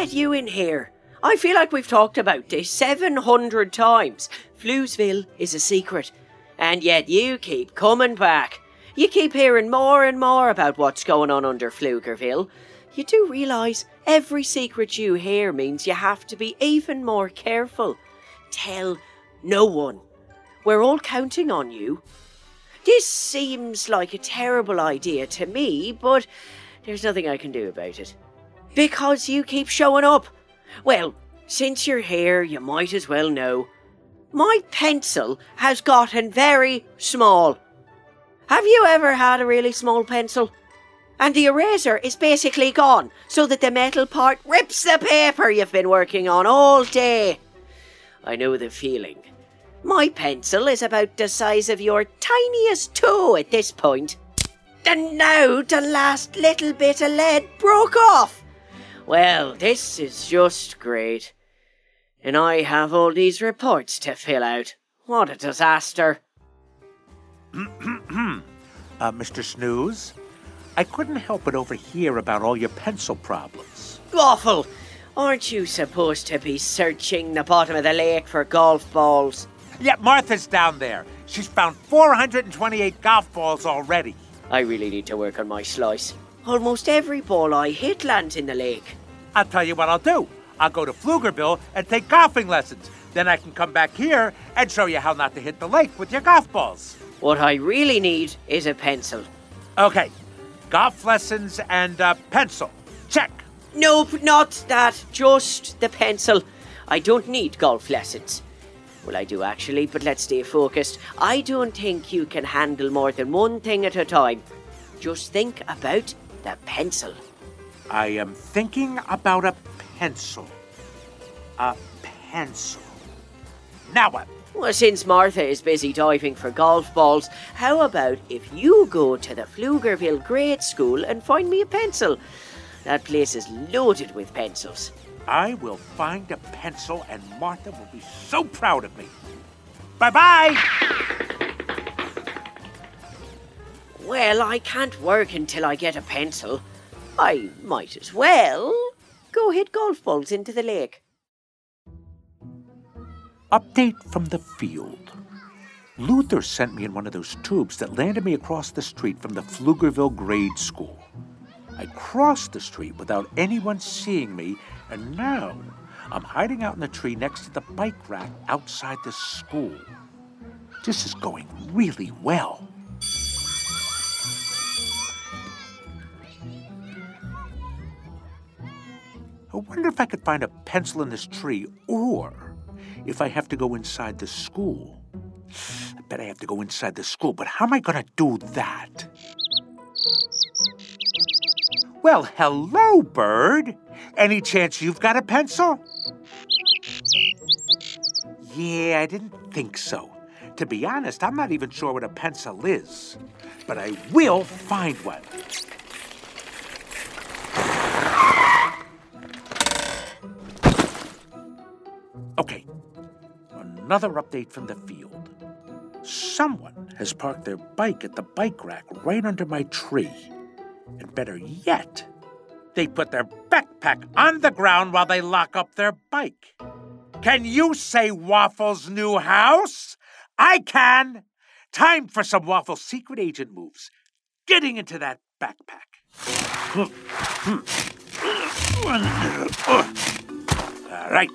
Let you in here? I feel like we've talked about this 700 times. Floozeville is a secret. And yet you keep coming back. You keep hearing more and more about what's going on under Pflugerville. You do realise every secret you hear means you have to be even more careful. Tell no one. We're all counting on you. This seems like a terrible idea to me, but there's nothing I can do about it. Because you keep showing up. Well, since you're here, you might as well know. My pencil has gotten very small. Have you ever had a really small pencil? And the eraser is basically gone, so that the metal part rips the paper you've been working on all day. I know the feeling. My pencil is about the size of your tiniest toe at this point. And now the last little bit of lead broke off. Well, this is just great. And I have all these reports to fill out. What a disaster. Uh, Mr. Snooze, I couldn't help but overhear about all your pencil problems. Awful! Aren't you supposed to be searching the bottom of the lake for golf balls? Yeah, Martha's down there. She's found 428 golf balls already. I really need to work on my slice. Almost every ball I hit lands in the lake. I'll tell you what I'll do. I'll go to Pflugerville and take golfing lessons. Then I can come back here and show you how not to hit the lake with your golf balls. What I really need is a pencil. Okay, golf lessons and a pencil. Check. Nope, not that. Just the pencil. I don't need golf lessons. Well, I do actually, but let's stay focused. I don't think you can handle more than one thing at a time. Just think about the pencil. I am thinking about a pencil. A pencil. Now what? Well, since Martha is busy diving for golf balls, how about if you go to the Pflugerville Grade School and find me a pencil? That place is loaded with pencils. I will find a pencil and Martha will be so proud of me. Bye bye! Well, I can't work until I get a pencil. I might as well go hit golf balls into the lake. Update from the field. Luther sent me in one of those tubes that landed me across the street from the Pflugerville grade school. I crossed the street without anyone seeing me, and now I'm hiding out in the tree next to the bike rack outside the school. This is going really well. I wonder if I could find a pencil in this tree or if I have to go inside the school. I bet I have to go inside the school, but how am I going to do that? Well, hello, bird. Any chance you've got a pencil? Yeah, I didn't think so. To be honest, I'm not even sure what a pencil is. But I will find one. Another update from the field. Someone has parked their bike at the bike rack right under my tree. And better yet, they put their backpack on the ground while they lock up their bike. Can you say Waffle's new house? I can! Time for some Waffle secret agent moves. Getting into that backpack. All right.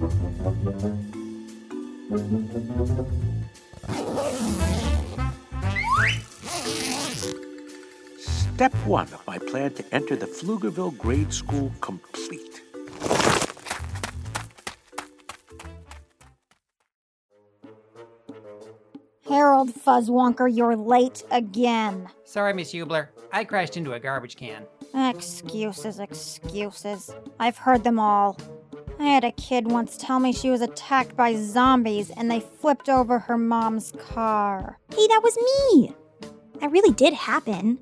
Step one of my plan to enter the Pflugerville grade school complete. Harold Fuzzwonker, you're late again. Sorry, Miss Hubler. I crashed into a garbage can. Excuses, excuses. I've heard them all. I had a kid once tell me she was attacked by zombies and they flipped over her mom's car. Hey, that was me. That really did happen.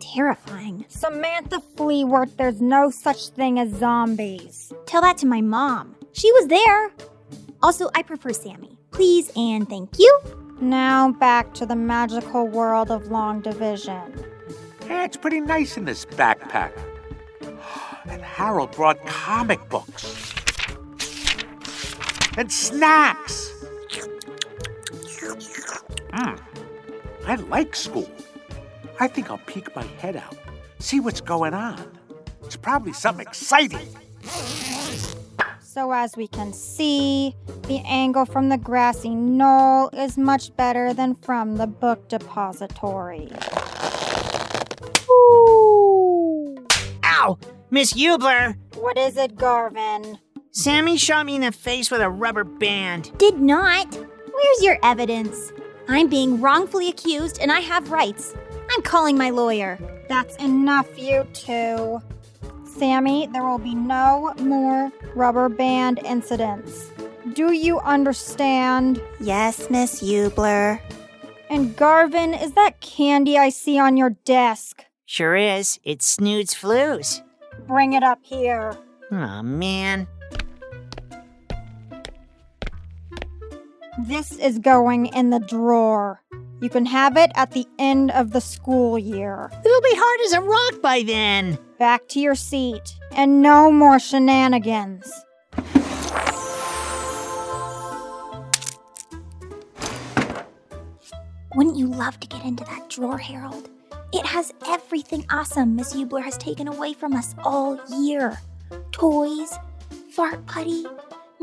Terrifying. Samantha Fleawort, there's no such thing as zombies. Tell that to my mom. She was there. Also, I prefer Sammy. Please and thank you. Now back to the magical world of long division. Yeah, it's pretty nice in this backpack. And Harold brought comic books. And snacks. Mm, I like school. I think I'll peek my head out, see what's going on. It's probably something exciting. So, as we can see, the angle from the grassy knoll is much better than from the book depository. Ooh. Ow! Miss Hubler! What is it, Garvin? Sammy shot me in the face with a rubber band. Did not. Where's your evidence? I'm being wrongfully accused and I have rights. I'm calling my lawyer. That's enough, you two. Sammy, there will be no more rubber band incidents. Do you understand? Yes, Miss Hubler. And Garvin, is that candy I see on your desk? Sure is. It's Snood's Flues. Bring it up here. Oh man. This is going in the drawer. You can have it at the end of the school year. It'll be hard as a rock by then. Back to your seat. And no more shenanigans. Wouldn't you love to get into that drawer, Harold? It has everything awesome Miss Hubler has taken away from us all year toys, fart putty,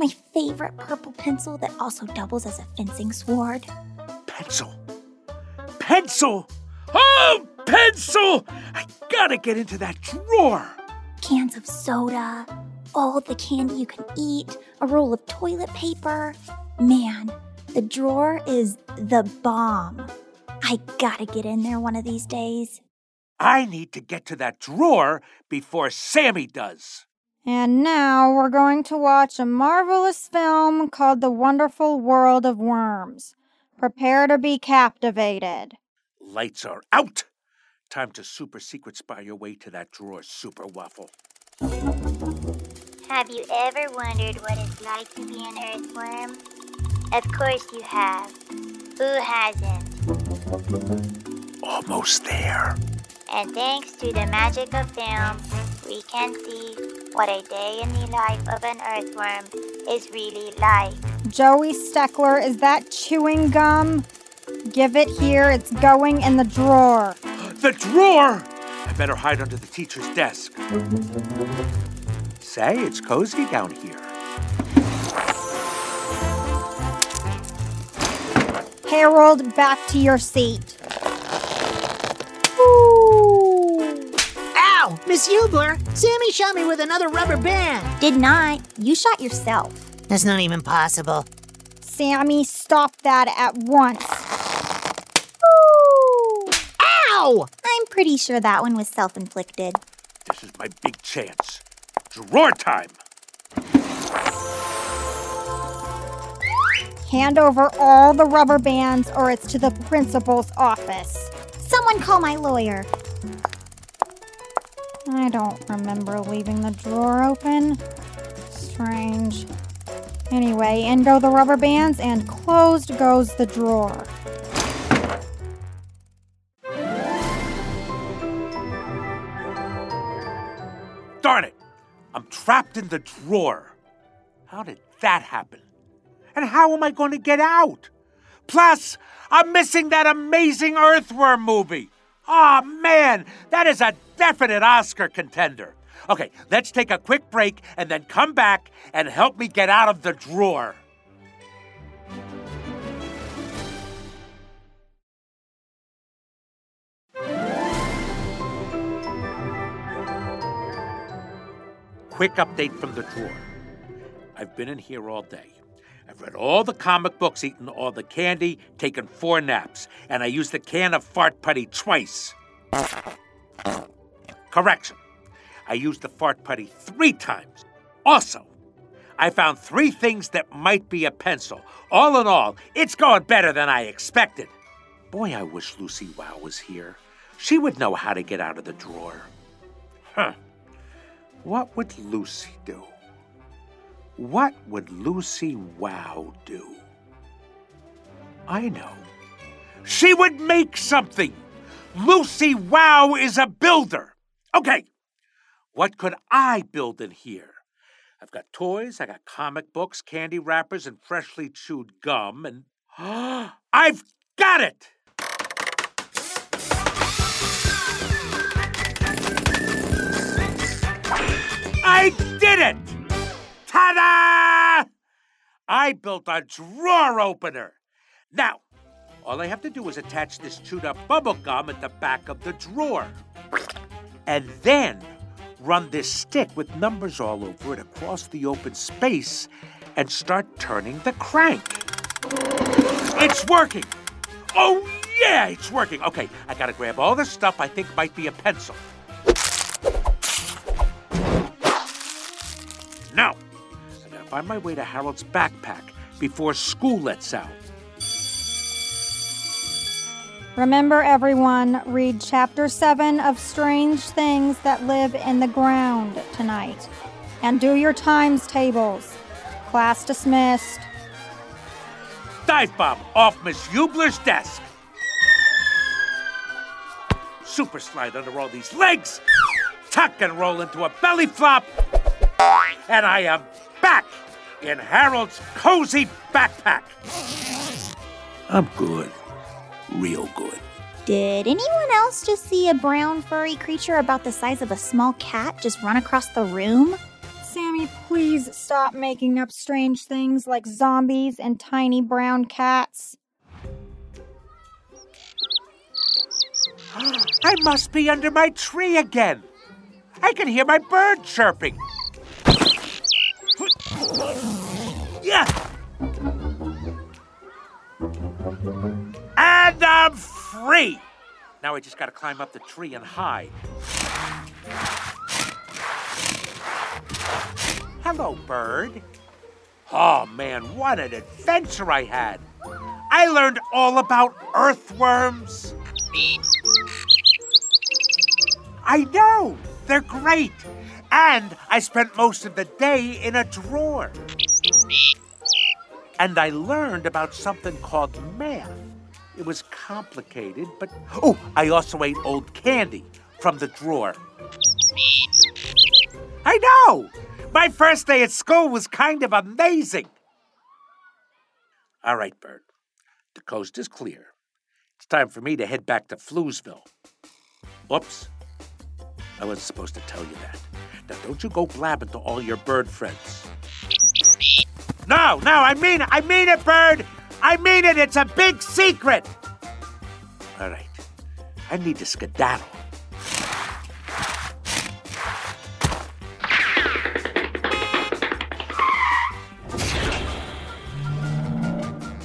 my favorite purple pencil that also doubles as a fencing sword. Pencil. Pencil! Oh, pencil! I gotta get into that drawer. cans of soda, all the candy you can eat, a roll of toilet paper. Man, the drawer is the bomb. I gotta get in there one of these days. I need to get to that drawer before Sammy does. And now we're going to watch a marvelous film called The Wonderful World of Worms. Prepare to be captivated. Lights are out. Time to super secret spy your way to that drawer, Super Waffle. Have you ever wondered what it's like to be an earthworm? Of course you have. Who hasn't? Almost there. And thanks to the magic of film, we can see what a day in the life of an earthworm is really like. Joey Steckler, is that chewing gum? Give it here, it's going in the drawer. The drawer! I better hide under the teacher's desk. Say, it's cozy down here. Harold, back to your seat. Miss Hubler! Sammy shot me with another rubber band. Did not. You shot yourself. That's not even possible. Sammy, stop that at once. Ooh. Ow! I'm pretty sure that one was self inflicted. This is my big chance. Drawer time! Hand over all the rubber bands or it's to the principal's office. Someone call my lawyer. I don't remember leaving the drawer open. Strange. Anyway, in go the rubber bands and closed goes the drawer. Darn it! I'm trapped in the drawer. How did that happen? And how am I going to get out? Plus, I'm missing that amazing Earthworm movie. Aw, man, that is a definite Oscar contender. Okay, let's take a quick break and then come back and help me get out of the drawer. Quick update from the drawer. I've been in here all day. I've read all the comic books, eaten all the candy, taken four naps, and I used the can of fart putty twice. Correction. I used the fart putty three times. Also, I found three things that might be a pencil. All in all, it's going better than I expected. Boy, I wish Lucy Wow was here. She would know how to get out of the drawer. Huh. What would Lucy do? What would Lucy Wow do? I know. She would make something. Lucy Wow is a builder. Okay, what could I build in here? I've got toys, I got comic books, candy wrappers, and freshly chewed gum, and I've got it! I did it! Ta da! I built a drawer opener. Now, all I have to do is attach this chewed up bubble gum at the back of the drawer. And then run this stick with numbers all over it across the open space and start turning the crank. It's working! Oh, yeah, it's working. Okay, I gotta grab all the stuff I think might be a pencil. Now, find my way to Harold's backpack before school lets out. Remember, everyone, read Chapter 7 of Strange Things That Live in the Ground tonight. And do your times tables. Class dismissed. Dive bomb off Miss Hubler's desk. Super slide under all these legs. Tuck and roll into a belly flop. And I am back in Harold's cozy backpack. I'm good. Real good. Did anyone else just see a brown furry creature about the size of a small cat just run across the room? Sammy, please stop making up strange things like zombies and tiny brown cats. I must be under my tree again. I can hear my bird chirping. Yeah. And I'm free. Now I just gotta climb up the tree and hide. Hello, bird. Oh man, what an adventure I had. I learned all about earthworms. I know, they're great. And I spent most of the day in a drawer. And I learned about something called math. It was complicated, but. Oh, I also ate old candy from the drawer. I know! My first day at school was kind of amazing. All right, Bert. The coast is clear. It's time for me to head back to Floozeville. Whoops. I wasn't supposed to tell you that. Now, don't you go blabbing to all your bird friends. No, no, I mean it. I mean it, Bird. I mean it. It's a big secret. All right. I need to skedaddle.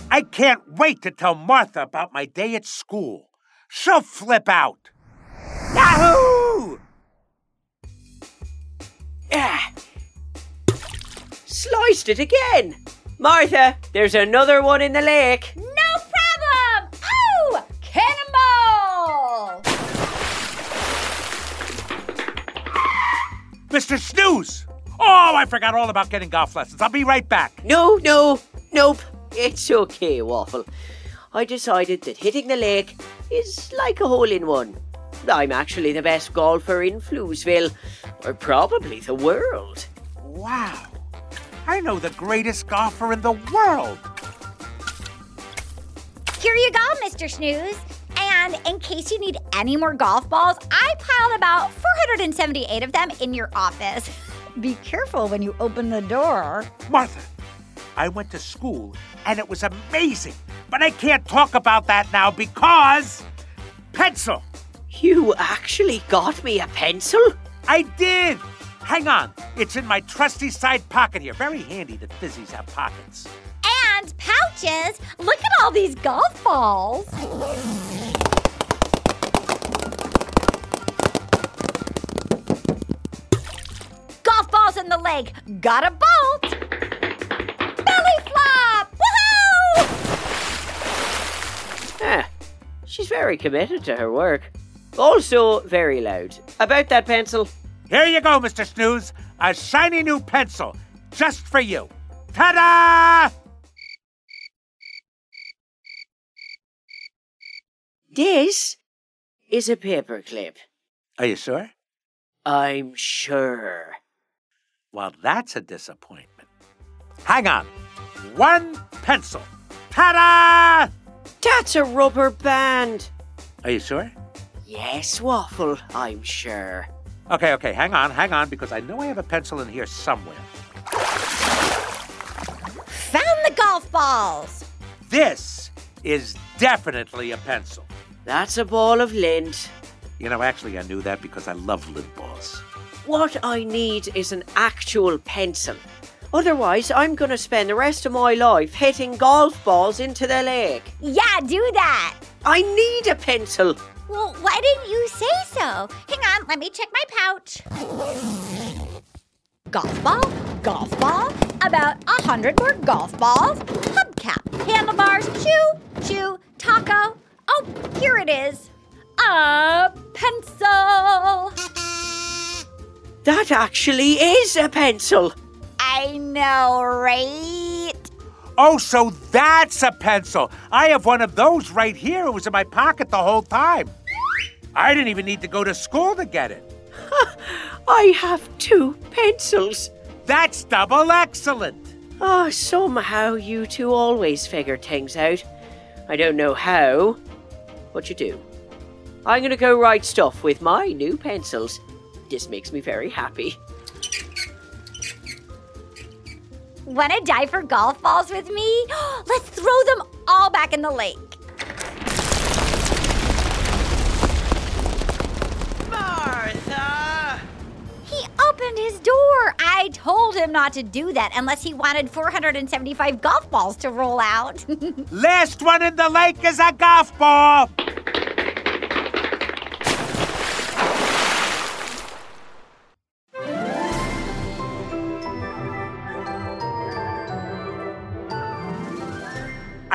I can't wait to tell Martha about my day at school. She'll flip out. Sliced it again. Martha, there's another one in the lake. No problem! Oh! Cannonball! Mr. Snooze! Oh, I forgot all about getting golf lessons. I'll be right back. No, no, nope. It's okay, Waffle. I decided that hitting the lake is like a hole in one. I'm actually the best golfer in Floozeville, or probably the world. Wow. I know the greatest golfer in the world. Here you go, Mr. Snooze. And in case you need any more golf balls, I piled about 478 of them in your office. Be careful when you open the door. Martha, I went to school and it was amazing, but I can't talk about that now because. Pencil! You actually got me a pencil? I did! Hang on, it's in my trusty side pocket here. Very handy that fizzies have pockets. And pouches. Look at all these golf balls. golf balls in the leg. Got a bolt. Belly flop. Woohoo! Ah, she's very committed to her work. Also, very loud. About that pencil. Here you go, Mr. Snooze. A shiny new pencil. Just for you. Ta da! This is a paperclip. Are you sure? I'm sure. Well, that's a disappointment. Hang on. One pencil. Ta da! That's a rubber band. Are you sure? Yes, Waffle, I'm sure. Okay, okay, hang on, hang on, because I know I have a pencil in here somewhere. Found the golf balls. This is definitely a pencil. That's a ball of lint. You know, actually, I knew that because I love lint balls. What I need is an actual pencil. Otherwise, I'm going to spend the rest of my life hitting golf balls into the lake. Yeah, do that. I need a pencil. Well, why didn't you say so? Hang on, let me check my pouch. golf ball, golf ball, about a hundred more golf balls, hubcap, handlebars, chew, chew, taco. Oh, here it is. A pencil. That actually is a pencil. I know, right? Oh, so that's a pencil. I have one of those right here. It was in my pocket the whole time. I didn't even need to go to school to get it. I have two pencils. That's double excellent. Ah, somehow you two always figure things out. I don't know how, but you do. I'm gonna go write stuff with my new pencils. This makes me very happy. Wanna die for golf balls with me? Let's throw them all back in the lake. Martha! He opened his door. I told him not to do that unless he wanted 475 golf balls to roll out. Last one in the lake is a golf ball.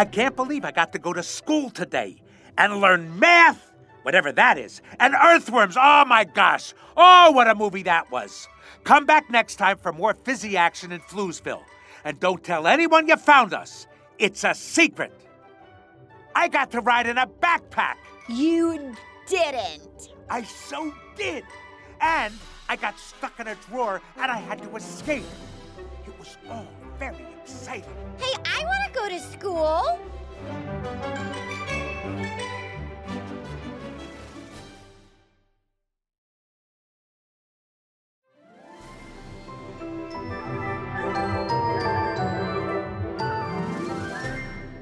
I can't believe I got to go to school today and learn math, whatever that is, and earthworms. Oh my gosh. Oh, what a movie that was. Come back next time for more fizzy action in Floozeville. And don't tell anyone you found us. It's a secret. I got to ride in a backpack. you didn't. I so did. And I got stuck in a drawer and I had to escape. It was all very exciting. Hey, I want to go to school.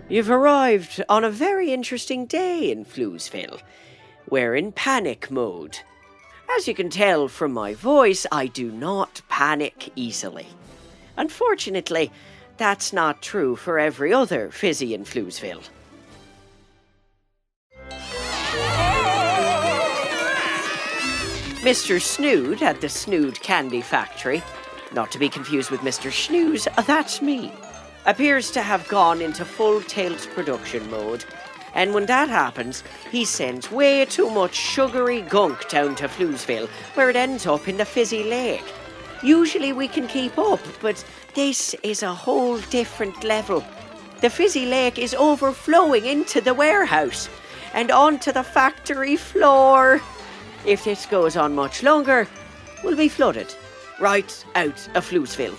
You've arrived on a very interesting day in Floozeville. We're in panic mode. As you can tell from my voice, I do not panic easily. Unfortunately, that's not true for every other fizzy in Floozeville. Mr. Snood at the Snood Candy Factory, not to be confused with Mr. Snooze, that's me, appears to have gone into full tilt production mode. And when that happens, he sends way too much sugary gunk down to Floozeville, where it ends up in the fizzy lake. Usually we can keep up, but this is a whole different level. The fizzy lake is overflowing into the warehouse and onto the factory floor. If this goes on much longer, we'll be flooded right out of Floozeville.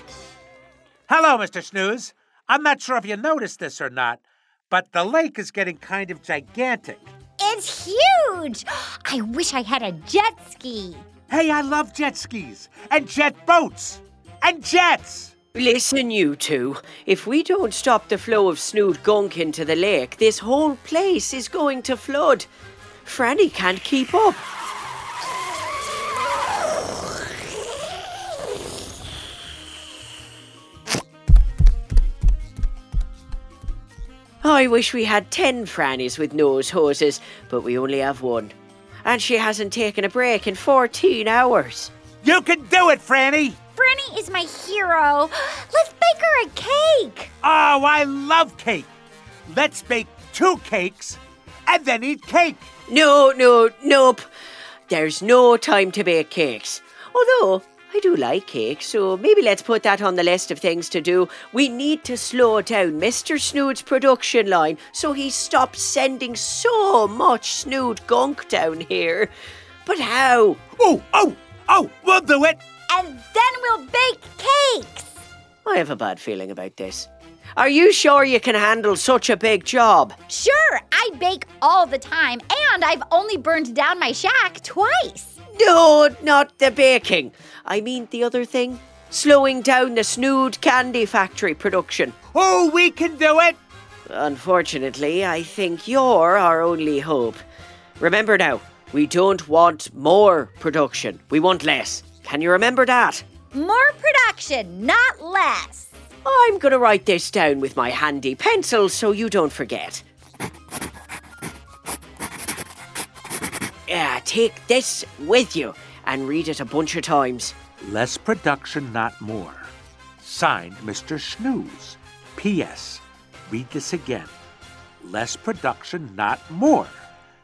Hello, Mr. Snooze. I'm not sure if you noticed this or not, but the lake is getting kind of gigantic. It's huge! I wish I had a jet ski. Hey, I love jet skis and jet boats and jets. Listen, you two. If we don't stop the flow of Snood gunk into the lake, this whole place is going to flood. Franny can't keep up. I wish we had ten Frannies with nose hoses, but we only have one. And she hasn't taken a break in 14 hours. You can do it, Franny. Franny is my hero. Let's bake her a cake. Oh, I love cake. Let's bake two cakes and then eat cake. No, no, nope. There's no time to bake cakes. Although, I do like cake, so maybe let's put that on the list of things to do. We need to slow down Mr. Snood's production line so he stops sending so much Snood gunk down here. But how? Oh, oh, oh, we'll do it. And then we'll bake cakes. I have a bad feeling about this. Are you sure you can handle such a big job? Sure, I bake all the time, and I've only burned down my shack twice. No, not the baking. I mean the other thing. Slowing down the Snood Candy Factory production. Oh, we can do it. Unfortunately, I think you're our only hope. Remember now, we don't want more production. We want less. Can you remember that? More production, not less. I'm going to write this down with my handy pencil so you don't forget. Yeah, take this with you and read it a bunch of times. Less production, not more. Signed, Mr. Snooze. P.S. Read this again. Less production, not more.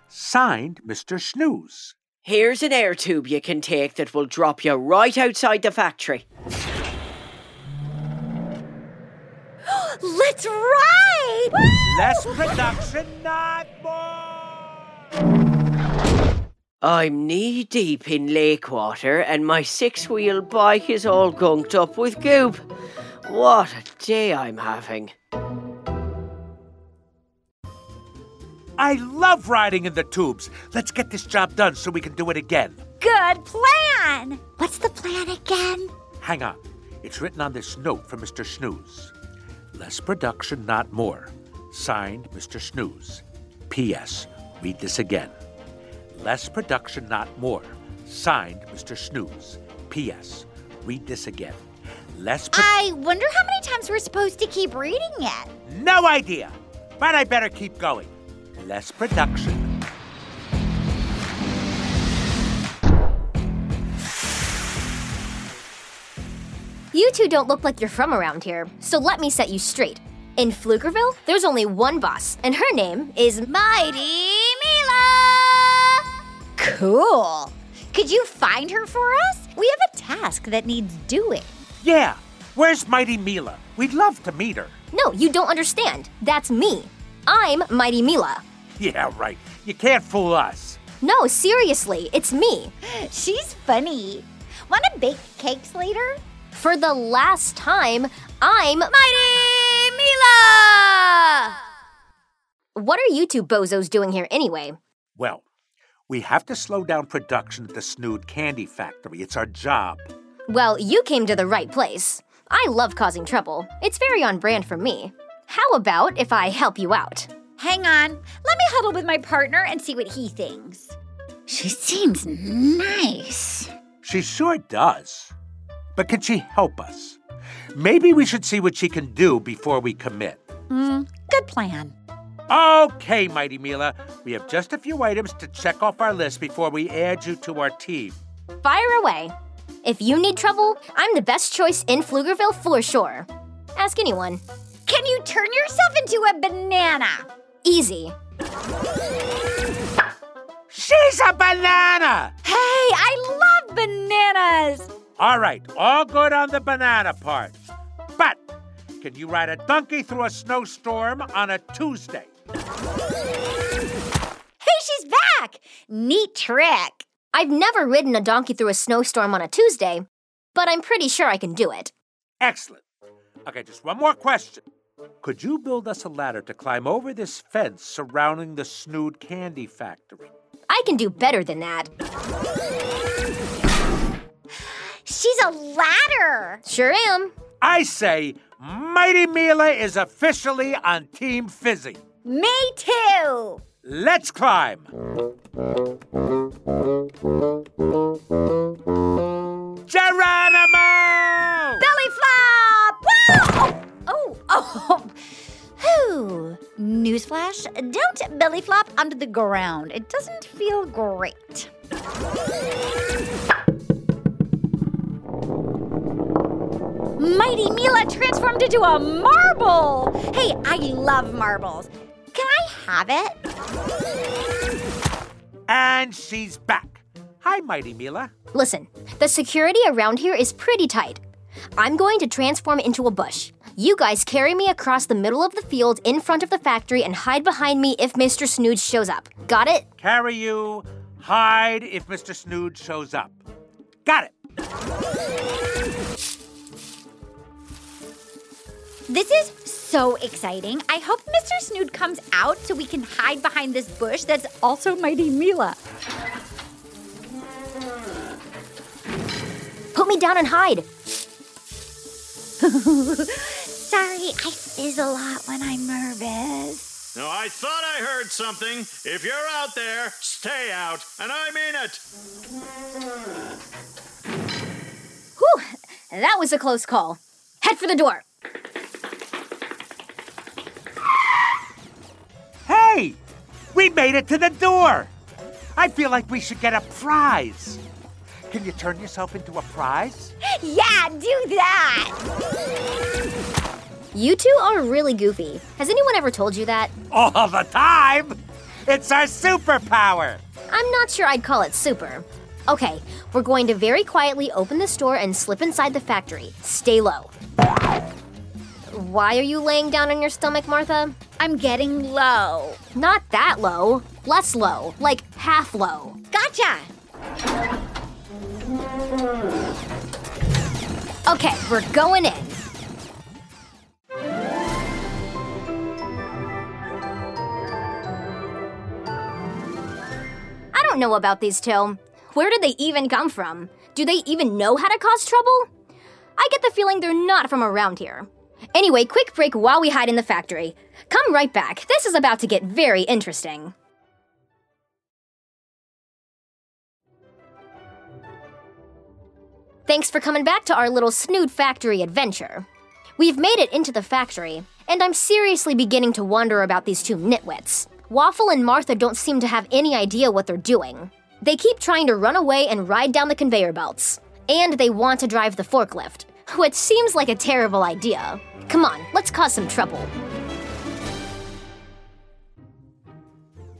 Signed, Mr. Snooze. Here's an air tube you can take that will drop you right outside the factory. Let's ride! Less production, not more. I'm knee deep in lake water and my six wheel bike is all gunked up with goop. What a day I'm having. I love riding in the tubes. Let's get this job done so we can do it again. Good plan! What's the plan again? Hang on. It's written on this note from Mr. Snooze. Less production, not more. Signed, Mr. Snooze. P.S. Read this again. Less production, not more. Signed, Mr. Snooze. P.S. Read this again. Less. Pro- I wonder how many times we're supposed to keep reading it. no idea, but I better keep going. Less production. You two don't look like you're from around here, so let me set you straight. In Pflugerville, there's only one boss, and her name is Mighty Mila! Cool. Could you find her for us? We have a task that needs doing. Yeah. Where's Mighty Mila? We'd love to meet her. No, you don't understand. That's me. I'm Mighty Mila. Yeah, right. You can't fool us. No, seriously, it's me. She's funny. Want to bake cakes later? For the last time, I'm Mighty Mila! What are you two bozos doing here anyway? Well, we have to slow down production at the Snood Candy Factory. It's our job. Well, you came to the right place. I love causing trouble. It's very on brand for me. How about if I help you out? Hang on. Let me huddle with my partner and see what he thinks. She seems nice. She sure does. But can she help us? Maybe we should see what she can do before we commit. Hmm, good plan. Okay, Mighty Mila. We have just a few items to check off our list before we add you to our team. Fire away. If you need trouble, I'm the best choice in Pflugerville for sure. Ask anyone. Can you turn yourself into a banana? Easy. She's a banana! Hey, I love bananas! All right, all good on the banana part. But can you ride a donkey through a snowstorm on a Tuesday? Hey, she's back! Neat trick. I've never ridden a donkey through a snowstorm on a Tuesday, but I'm pretty sure I can do it. Excellent. Okay, just one more question. Could you build us a ladder to climb over this fence surrounding the Snood Candy Factory? I can do better than that. She's a ladder. Sure am. I say Mighty Mila is officially on Team Fizzy. Me too. Let's climb. Geronimo! Belly flop! Woo! Oh, oh, oh. Newsflash, don't belly flop onto the ground. It doesn't feel great. Mighty Mila transformed into a marble! Hey, I love marbles. Have it? And she's back. Hi, Mighty Mila. Listen, the security around here is pretty tight. I'm going to transform into a bush. You guys carry me across the middle of the field in front of the factory and hide behind me if Mr. Snood shows up. Got it? Carry you, hide if Mr. Snood shows up. Got it. This is so exciting. I hope Mr. Snood comes out so we can hide behind this bush that's also Mighty Mila. Put me down and hide. Sorry, I fizz a lot when I'm nervous. No, I thought I heard something. If you're out there, stay out, and I mean it. Whew, that was a close call. Head for the door. Hey, we made it to the door. I feel like we should get a prize. Can you turn yourself into a prize? Yeah, do that. You two are really goofy. Has anyone ever told you that? All the time. It's our superpower. I'm not sure I'd call it super. Okay, we're going to very quietly open this door and slip inside the factory. Stay low. Why are you laying down on your stomach, Martha? I'm getting low. Not that low. Less low. Like half low. Gotcha. Okay, we're going in. I don't know about these two. Where did they even come from? Do they even know how to cause trouble? I get the feeling they're not from around here. Anyway, quick break while we hide in the factory. Come right back. This is about to get very interesting. Thanks for coming back to our little Snood Factory adventure. We've made it into the factory, and I'm seriously beginning to wonder about these two nitwits. Waffle and Martha don't seem to have any idea what they're doing. They keep trying to run away and ride down the conveyor belts. And they want to drive the forklift, which seems like a terrible idea. Come on, let's cause some trouble.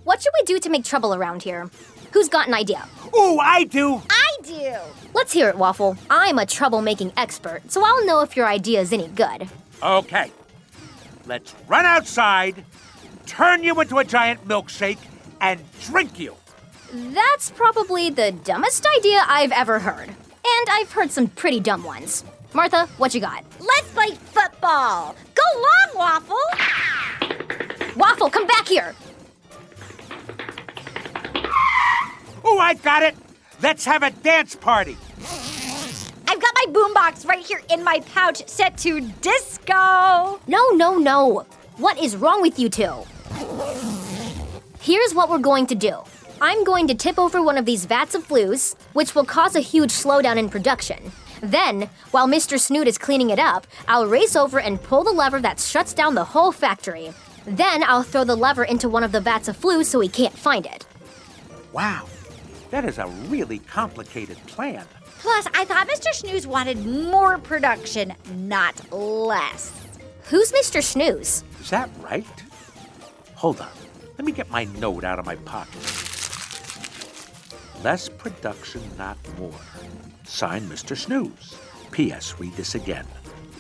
What should we do to make trouble around here? Who's got an idea? Oh, I do. I do. Let's hear it, Waffle. I'm a troublemaking expert, so I'll know if your idea is any good. Okay. Let's run outside, turn you into a giant milkshake, and drink you. That's probably the dumbest idea I've ever heard. And I've heard some pretty dumb ones. Martha, what you got? Let's play football. Go long, Waffle. Waffle, come back here. Oh, I've got it. Let's have a dance party. I've got my boombox right here in my pouch set to disco. No, no, no. What is wrong with you two? Here's what we're going to do. I'm going to tip over one of these vats of flues, which will cause a huge slowdown in production. Then, while Mr. Snood is cleaning it up, I'll race over and pull the lever that shuts down the whole factory. Then I'll throw the lever into one of the vats of flue so he can't find it. Wow, that is a really complicated plan. Plus, I thought Mr. Snooze wanted more production, not less. Who's Mr. Snooze? Is that right? Hold on. Let me get my note out of my pocket. Less production, not more. Signed, Mr. Snooze. P.S. Read this again.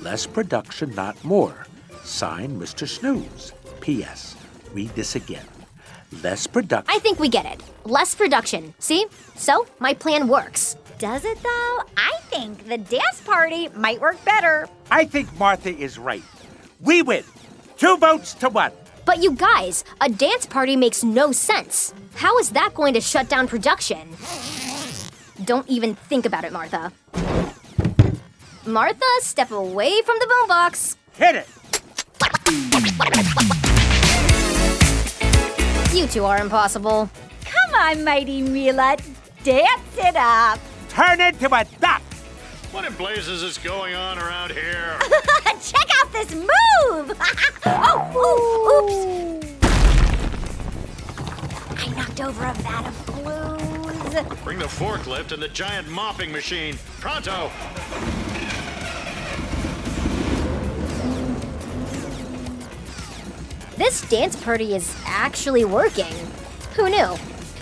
Less production, not more. Signed, Mr. Snooze. P.S. Read this again. less production. I think we get it. Less production. See? So, my plan works. Does it though? I think the dance party might work better. I think Martha is right. We win. Two votes to one. But you guys, a dance party makes no sense. How is that going to shut down production? Don't even think about it, Martha. Martha, step away from the boombox. Hit it. You two are impossible. Come on, Mighty Mila, dance it up. Turn into a duck. What in blazes is going on around here? Check out this move! oh, oops, oops. I knocked over a vat of blues. Bring the forklift and the giant mopping machine. Pronto! This dance party is actually working. Who knew?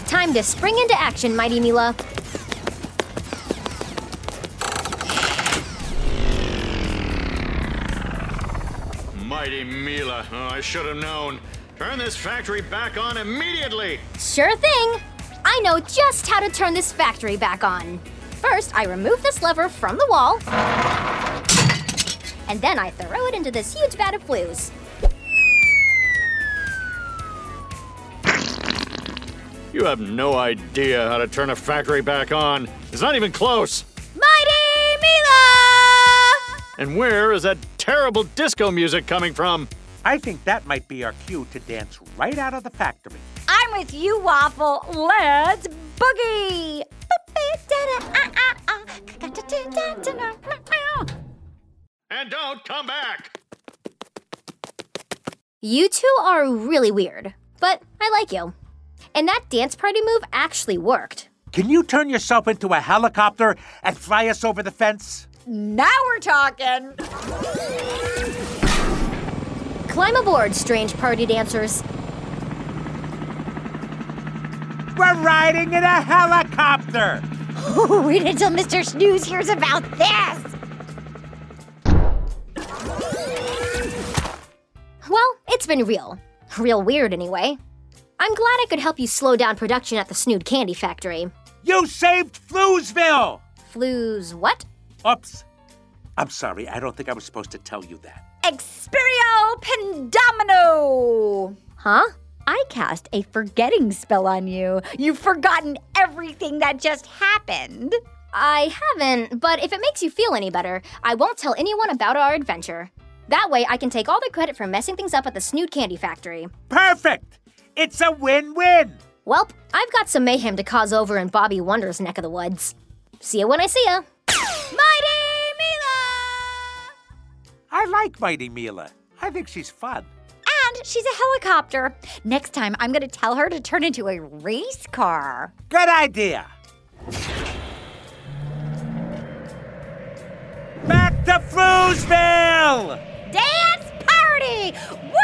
Time to spring into action, Mighty Mila. Mighty Mila. Oh, I should have known. Turn this factory back on immediately! Sure thing. I know just how to turn this factory back on. First, I remove this lever from the wall, and then I throw it into this huge vat of flues. You have no idea how to turn a factory back on. It's not even close. Mighty Mila! And where is that terrible disco music coming from? I think that might be our cue to dance right out of the factory. I'm with you, Waffle. Let's boogie! And don't come back! You two are really weird, but I like you. And that dance party move actually worked. Can you turn yourself into a helicopter and fly us over the fence? Now we're talking. Climb aboard, strange party dancers. We're riding in a helicopter! Wait until Mr. Snooze hears about this. Well, it's been real. Real weird, anyway. I'm glad I could help you slow down production at the Snood Candy Factory. You saved Floozeville! Flues what? Oops. I'm sorry, I don't think I was supposed to tell you that. Experio Pendomino! Huh? I cast a forgetting spell on you. You've forgotten everything that just happened. I haven't, but if it makes you feel any better, I won't tell anyone about our adventure. That way, I can take all the credit for messing things up at the Snood Candy Factory. Perfect! It's a win win! Welp, I've got some mayhem to cause over in Bobby Wonder's neck of the woods. See ya when I see ya. Mighty Mila! I like Mighty Mila. I think she's fun. And she's a helicopter. Next time, I'm going to tell her to turn into a race car. Good idea. Back to Floozeville! Dance party! Woo!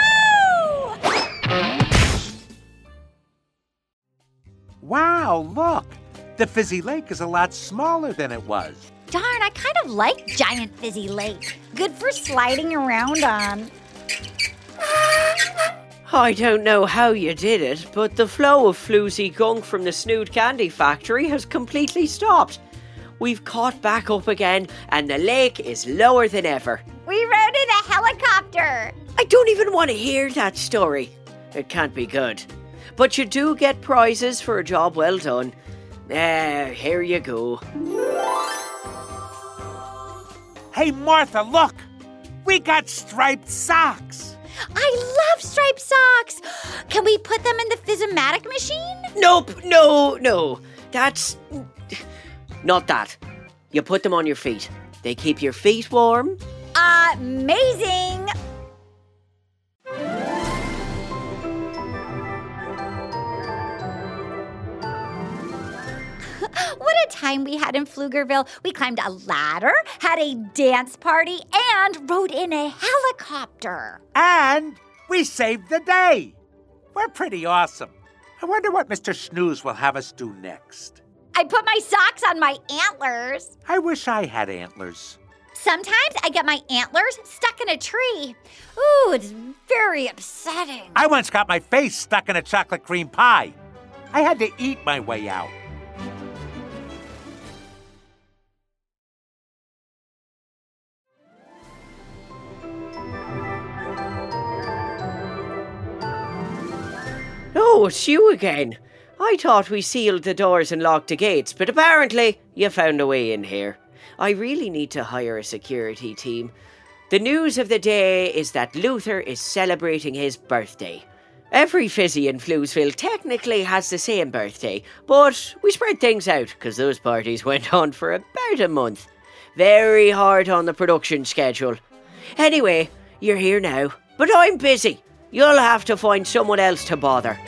Wow, look! The fizzy lake is a lot smaller than it was. Darn, I kind of like Giant Fizzy Lake. Good for sliding around on. I don't know how you did it, but the flow of floozy gunk from the Snood Candy Factory has completely stopped. We've caught back up again, and the lake is lower than ever. We rode in a helicopter. I don't even want to hear that story. It can't be good. But you do get prizes for a job well done. There, here you go. Hey, Martha, look! We got striped socks! I love striped socks. Can we put them in the Physimatic machine? Nope, no, no. That's. Not that. You put them on your feet. They keep your feet warm. Amazing! Time we had in Pflugerville. We climbed a ladder, had a dance party, and rode in a helicopter. And we saved the day! We're pretty awesome. I wonder what Mr. Snooze will have us do next. I put my socks on my antlers. I wish I had antlers. Sometimes I get my antlers stuck in a tree. Ooh, it's very upsetting. I once got my face stuck in a chocolate cream pie. I had to eat my way out. Oh, it's you again. I thought we sealed the doors and locked the gates, but apparently you found a way in here. I really need to hire a security team. The news of the day is that Luther is celebrating his birthday. Every fizzy in Floozeville technically has the same birthday, but we spread things out because those parties went on for about a month. Very hard on the production schedule. Anyway, you're here now, but I'm busy. You'll have to find someone else to bother.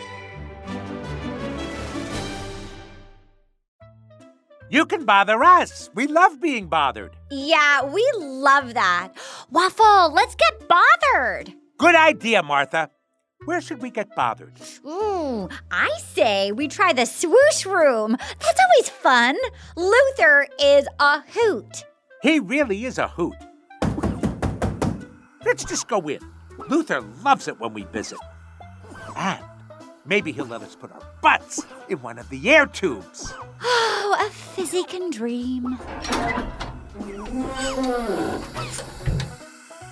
You can bother us. We love being bothered. Yeah, we love that. Waffle, let's get bothered. Good idea, Martha. Where should we get bothered? Ooh, I say we try the swoosh room. That's always fun. Luther is a hoot. He really is a hoot. Let's just go in. Luther loves it when we visit. And maybe he'll let us put our butts in one of the air tubes. Oh, a fizzy can dream.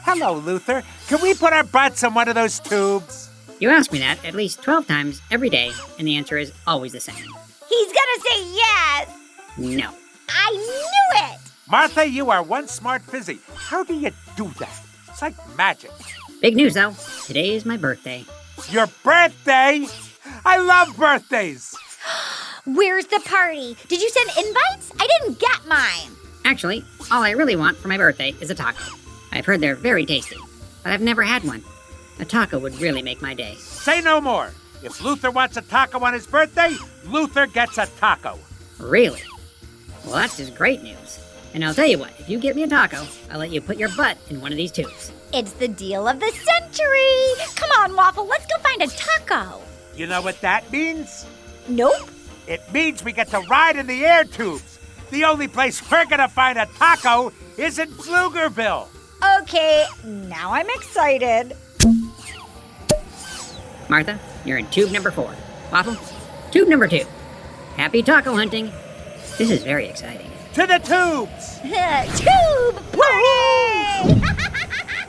Hello, Luther. Can we put our butts in one of those tubes? You ask me that at least 12 times every day, and the answer is always the same. He's gonna say yes. No. I knew it. Martha, you are one smart fizzy. How do you do that? It's like magic. Big news, though. Today is my birthday. Your birthday? I love birthdays. Where's the party? Did you send invites? I didn't get mine. Actually, all I really want for my birthday is a taco. I've heard they're very tasty, but I've never had one. A taco would really make my day. Say no more. If Luther wants a taco on his birthday, Luther gets a taco. Really? Well, that's just great news. And I'll tell you what, if you get me a taco, I'll let you put your butt in one of these tubes. It's the deal of the century. Come on, Waffle, let's go find a taco. You know what that means? Nope. It means we get to ride in the air tubes. The only place we're gonna find a taco is in Pflugerville. Okay, now I'm excited. Martha, you're in tube number four. Waffle, tube number two. Happy taco hunting. This is very exciting. To the tubes! Tube party!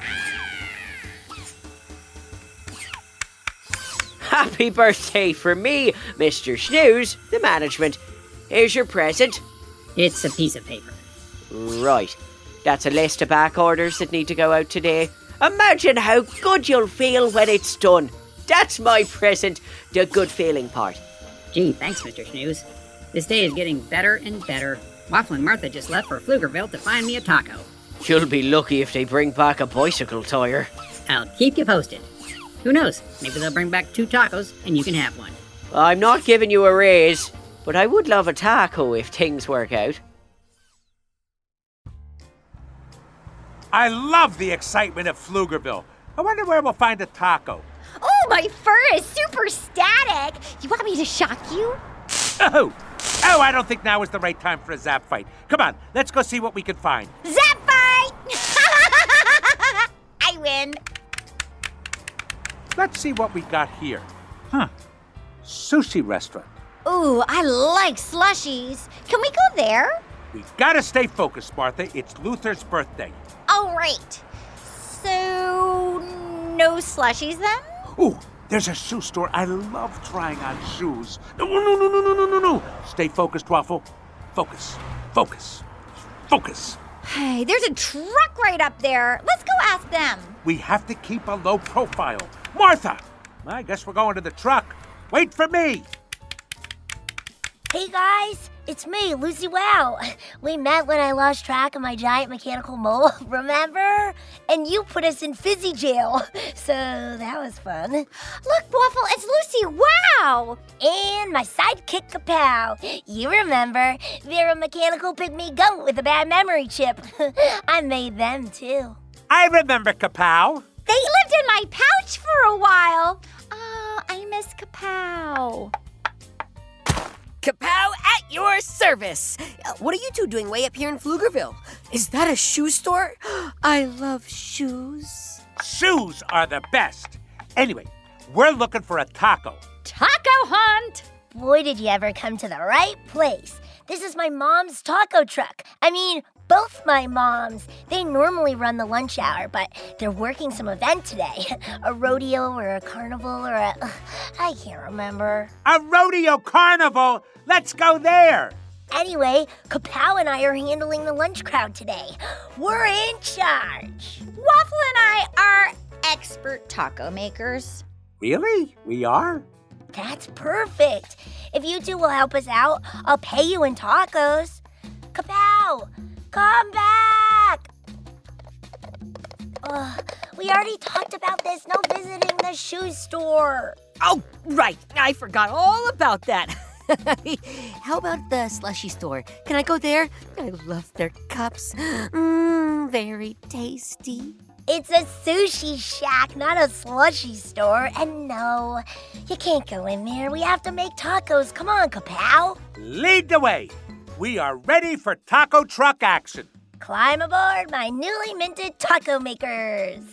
Happy birthday for me, Mr. Snooze, the management. Here's your present. It's a piece of paper. Right. That's a list of back orders that need to go out today. Imagine how good you'll feel when it's done. That's my present, the good feeling part. Gee, thanks, Mr. Snooze. This day is getting better and better. Waffle and Martha just left for Pflugerville to find me a taco. You'll be lucky if they bring back a bicycle tire. I'll keep you posted. Who knows? Maybe they'll bring back two tacos and you can have one. I'm not giving you a raise, but I would love a taco if things work out. I love the excitement of Pflugerville. I wonder where we'll find a taco. Oh, my fur is super static. You want me to shock you? Oh! Oh, I don't think now is the right time for a zap fight. Come on, let's go see what we can find. Zap fight! I win. Let's see what we got here. Huh. Sushi restaurant. Ooh, I like slushies. Can we go there? We gotta stay focused, Martha. It's Luther's birthday. All right. So, no slushies then? Ooh, there's a shoe store. I love trying on shoes. No, no, no, no, no, no, no, no. Stay focused, Waffle. Focus. Focus. Focus. Hey, there's a truck right up there. Let's go ask them. We have to keep a low profile. Martha! I guess we're going to the truck. Wait for me. Hey guys, it's me, Lucy Wow. We met when I lost track of my giant mechanical mole, remember? And you put us in fizzy jail. So that was fun. Look, Waffle, it's Lucy Wow! And my sidekick Kapow. You remember, they're a mechanical pygmy goat with a bad memory chip. I made them too. I remember Kapow. They lived in my pouch for a while. Oh, I miss Kapow. Kapow at At your service. What are you two doing way up here in Pflugerville? Is that a shoe store? I love shoes. Shoes are the best. Anyway, we're looking for a taco. Taco hunt! Boy, did you ever come to the right place. This is my mom's taco truck. I mean, both my moms. They normally run the lunch hour, but they're working some event today. a rodeo or a carnival or a. I can't remember. A rodeo carnival? Let's go there. Anyway, Kapow and I are handling the lunch crowd today. We're in charge. Waffle and I are expert taco makers. Really? We are? That's perfect. If you two will help us out, I'll pay you in tacos. Kapow! Come back! Ugh, we already talked about this. No visiting the shoe store. Oh, right. I forgot all about that. How about the slushy store? Can I go there? I love their cups. Mmm, very tasty. It's a sushi shack, not a slushy store. And no, you can't go in there. We have to make tacos. Come on, Kapow. Lead the way. We are ready for taco truck action. Climb aboard my newly minted taco makers.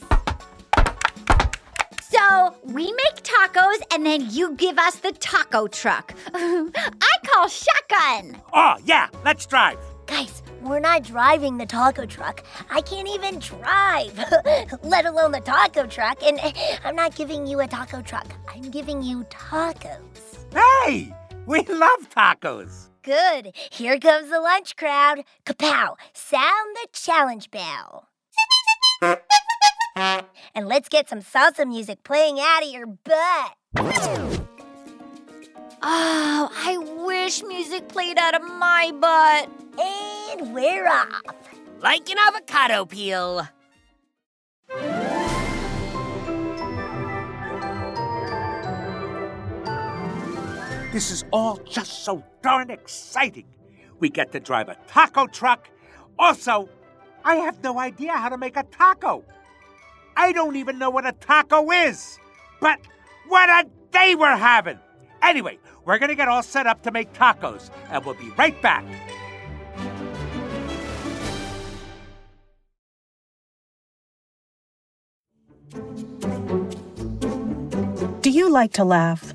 So we make tacos and then you give us the taco truck. I call shotgun. Oh, yeah, let's drive. Guys, we're not driving the taco truck. I can't even drive, let alone the taco truck. And I'm not giving you a taco truck. I'm giving you tacos. Hey, we love tacos. Good. Here comes the lunch crowd. Kapow! Sound the challenge bell. and let's get some salsa music playing out of your butt. Oh, I wish music played out of my butt. And we're off. Like an avocado peel. This is all just so darn exciting. We get to drive a taco truck. Also, I have no idea how to make a taco. I don't even know what a taco is. But what a day we're having! Anyway, we're gonna get all set up to make tacos, and we'll be right back. Do you like to laugh?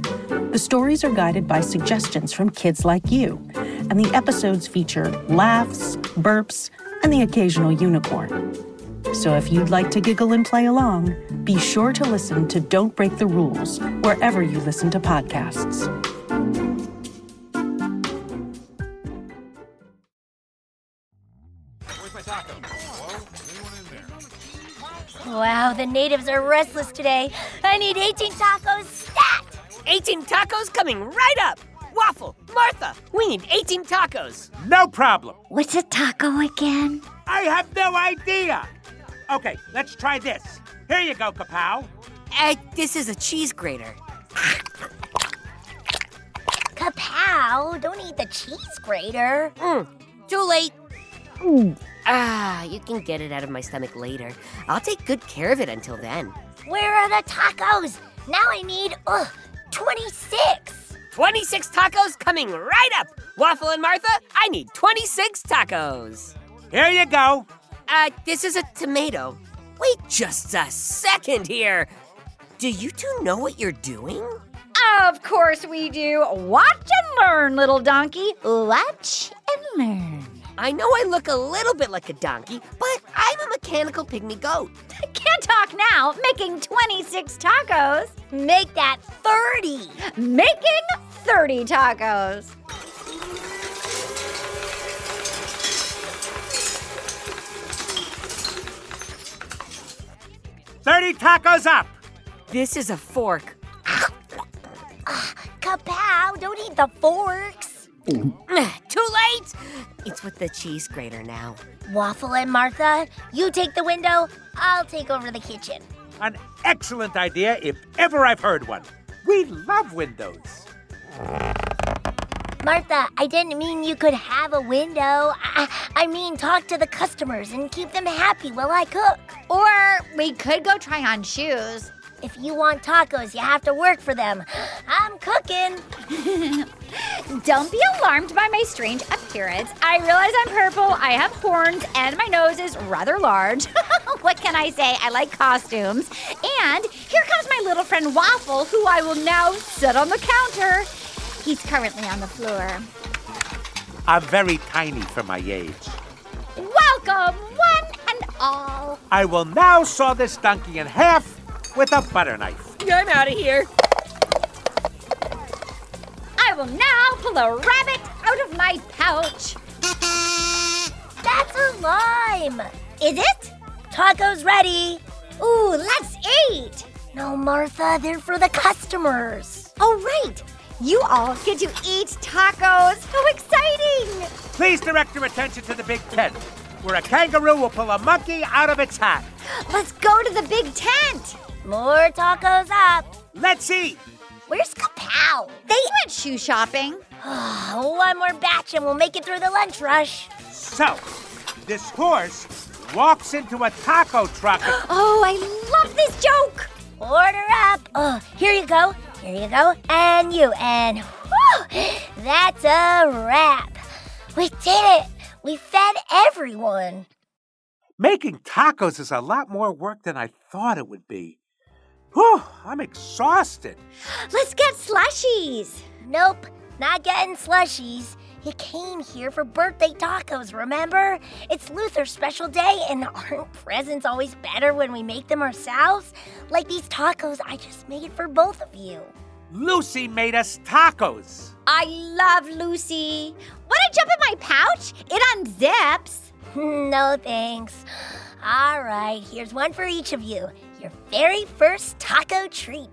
The stories are guided by suggestions from kids like you, and the episodes feature laughs, burps, and the occasional unicorn. So if you'd like to giggle and play along, be sure to listen to Don't Break the Rules wherever you listen to podcasts. Wow, the natives are restless today. I need 18 tacos. 18 tacos coming right up. Waffle, Martha, we need 18 tacos. No problem. What's a taco again? I have no idea. Okay, let's try this. Here you go, Kapow. Uh, this is a cheese grater. Kapow, don't eat the cheese grater. Mm, too late. Ah, you can get it out of my stomach later. I'll take good care of it until then. Where are the tacos? Now I need uh, 26. 26 tacos coming right up. Waffle and Martha, I need 26 tacos. Here you go. Uh, this is a tomato. Wait just a second here. Do you two know what you're doing? Of course we do. Watch and learn, little donkey. Watch and learn. I know I look a little bit like a donkey, but I'm a mechanical pygmy goat. Can't talk now. Making 26 tacos. Make that 30. Making 30 tacos. Thirty tacos up. This is a fork. Ah, kapow, don't eat the forks. Too late! It's with the cheese grater now. Waffle and Martha, you take the window, I'll take over the kitchen. An excellent idea if ever I've heard one. We love windows. Martha, I didn't mean you could have a window. I, I mean, talk to the customers and keep them happy while I cook. Or we could go try on shoes. If you want tacos, you have to work for them. I'm cooking. Don't be alarmed by my strange appearance. I realize I'm purple, I have horns, and my nose is rather large. what can I say? I like costumes. And here comes my little friend Waffle, who I will now set on the counter. He's currently on the floor. I'm very tiny for my age. Welcome, one and all. I will now saw this donkey in half with a butter knife. I'm out of here. I will now pull a rabbit out of my pouch. That's a lime. Is it? Tacos ready. Ooh, let's eat. No, Martha, they're for the customers. Oh, right. You all get to eat tacos. How exciting! Please direct your attention to the big tent, where a kangaroo will pull a monkey out of its hat. Let's go to the big tent. More tacos up. Let's eat. Where's Kapow? They went shoe shopping. One more batch and we'll make it through the lunch rush. So, this horse walks into a taco truck. Oh, I love this joke. Order up. Oh, here you go. Here you go. And you. And whew, that's a wrap. We did it. We fed everyone. Making tacos is a lot more work than I thought it would be. Whew, I'm exhausted. Let's get slushies. Nope, not getting slushies. You came here for birthday tacos, remember? It's Luther's special day, and aren't presents always better when we make them ourselves? Like these tacos I just made for both of you. Lucy made us tacos. I love Lucy. Want to jump in my pouch? It unzips. no thanks. All right, here's one for each of you. Your very first taco treat.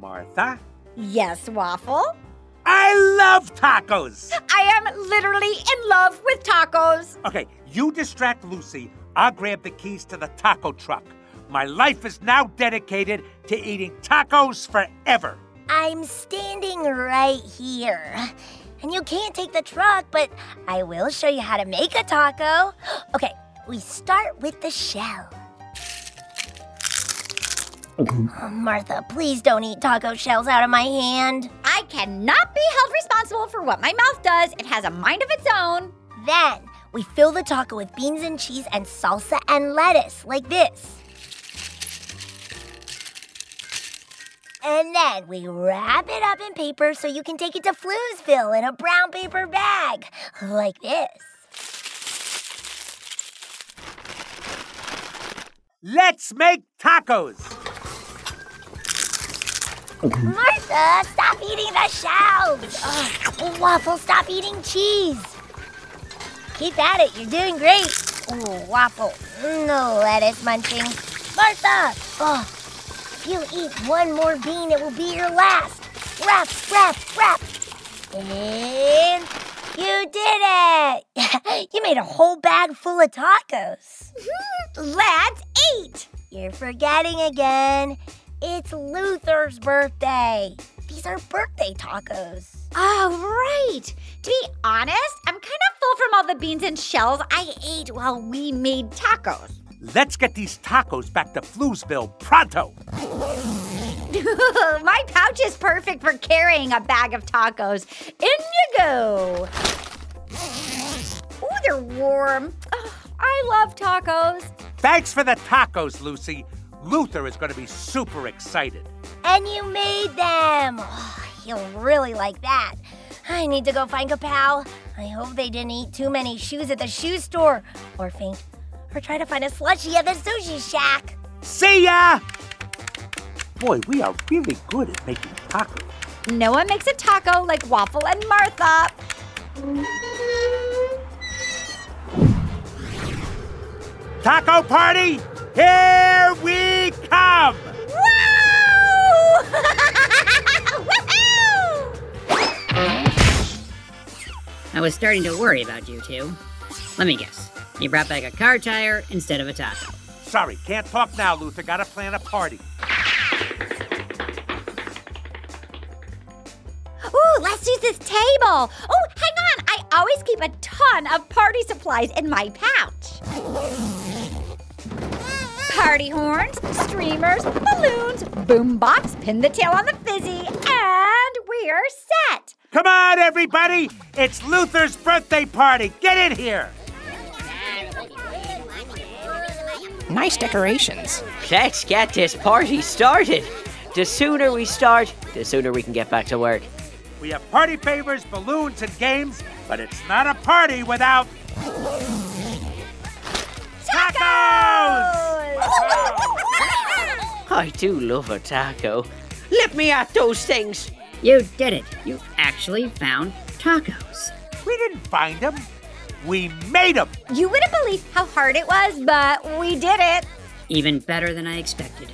Martha? Yes, Waffle. I love tacos. I am literally in love with tacos. Okay, you distract Lucy. I'll grab the keys to the taco truck. My life is now dedicated to eating tacos forever. I'm standing right here. And you can't take the truck, but I will show you how to make a taco. Okay, we start with the shell. Mm-hmm. Oh, Martha, please don't eat taco shells out of my hand. I cannot be held responsible for what my mouth does. It has a mind of its own. Then we fill the taco with beans and cheese and salsa and lettuce, like this. And then we wrap it up in paper so you can take it to Floozeville in a brown paper bag, like this. Let's make tacos. Martha, stop eating the shells. Ugh, Waffle, stop eating cheese. Keep at it, you're doing great. Ooh, Waffle, mm, no lettuce munching. Martha, oh, if you eat one more bean, it will be your last. Wrap, wrap, wrap. And you did it. you made a whole bag full of tacos. Let's eat. You're forgetting again. It's Luther's birthday. These are birthday tacos. Oh, right. To be honest, I'm kind of full from all the beans and shells I ate while we made tacos. Let's get these tacos back to Floozeville pronto. My pouch is perfect for carrying a bag of tacos. In you go. Ooh, they're warm. Oh, I love tacos. Thanks for the tacos, Lucy. Luther is going to be super excited. And you made them. Oh, he'll really like that. I need to go find Kapow. I hope they didn't eat too many shoes at the shoe store or faint or trying to find a slushie at the sushi shack. See ya! Boy, we are really good at making tacos. No one makes a taco like Waffle and Martha. Taco party, here we come! Wow! I was starting to worry about you two. Let me guess. You brought back a car tire instead of a taco. Sorry, can't talk now, Luther. Gotta plan a party. Ooh, let's use this table. Oh, hang on. I always keep a ton of party supplies in my pouch. Party horns, streamers, balloons, boombox, pin the tail on the fizzy, and we're set. Come on, everybody! It's Luther's birthday party. Get in here. Nice decorations. Let's get this party started. The sooner we start, the sooner we can get back to work. We have party favors, balloons, and games, but it's not a party without Tacos! I do love a taco. Let me at those things. You did it. You actually found tacos. We didn't find them. We made them. You wouldn't believe how hard it was, but we did it. Even better than I expected.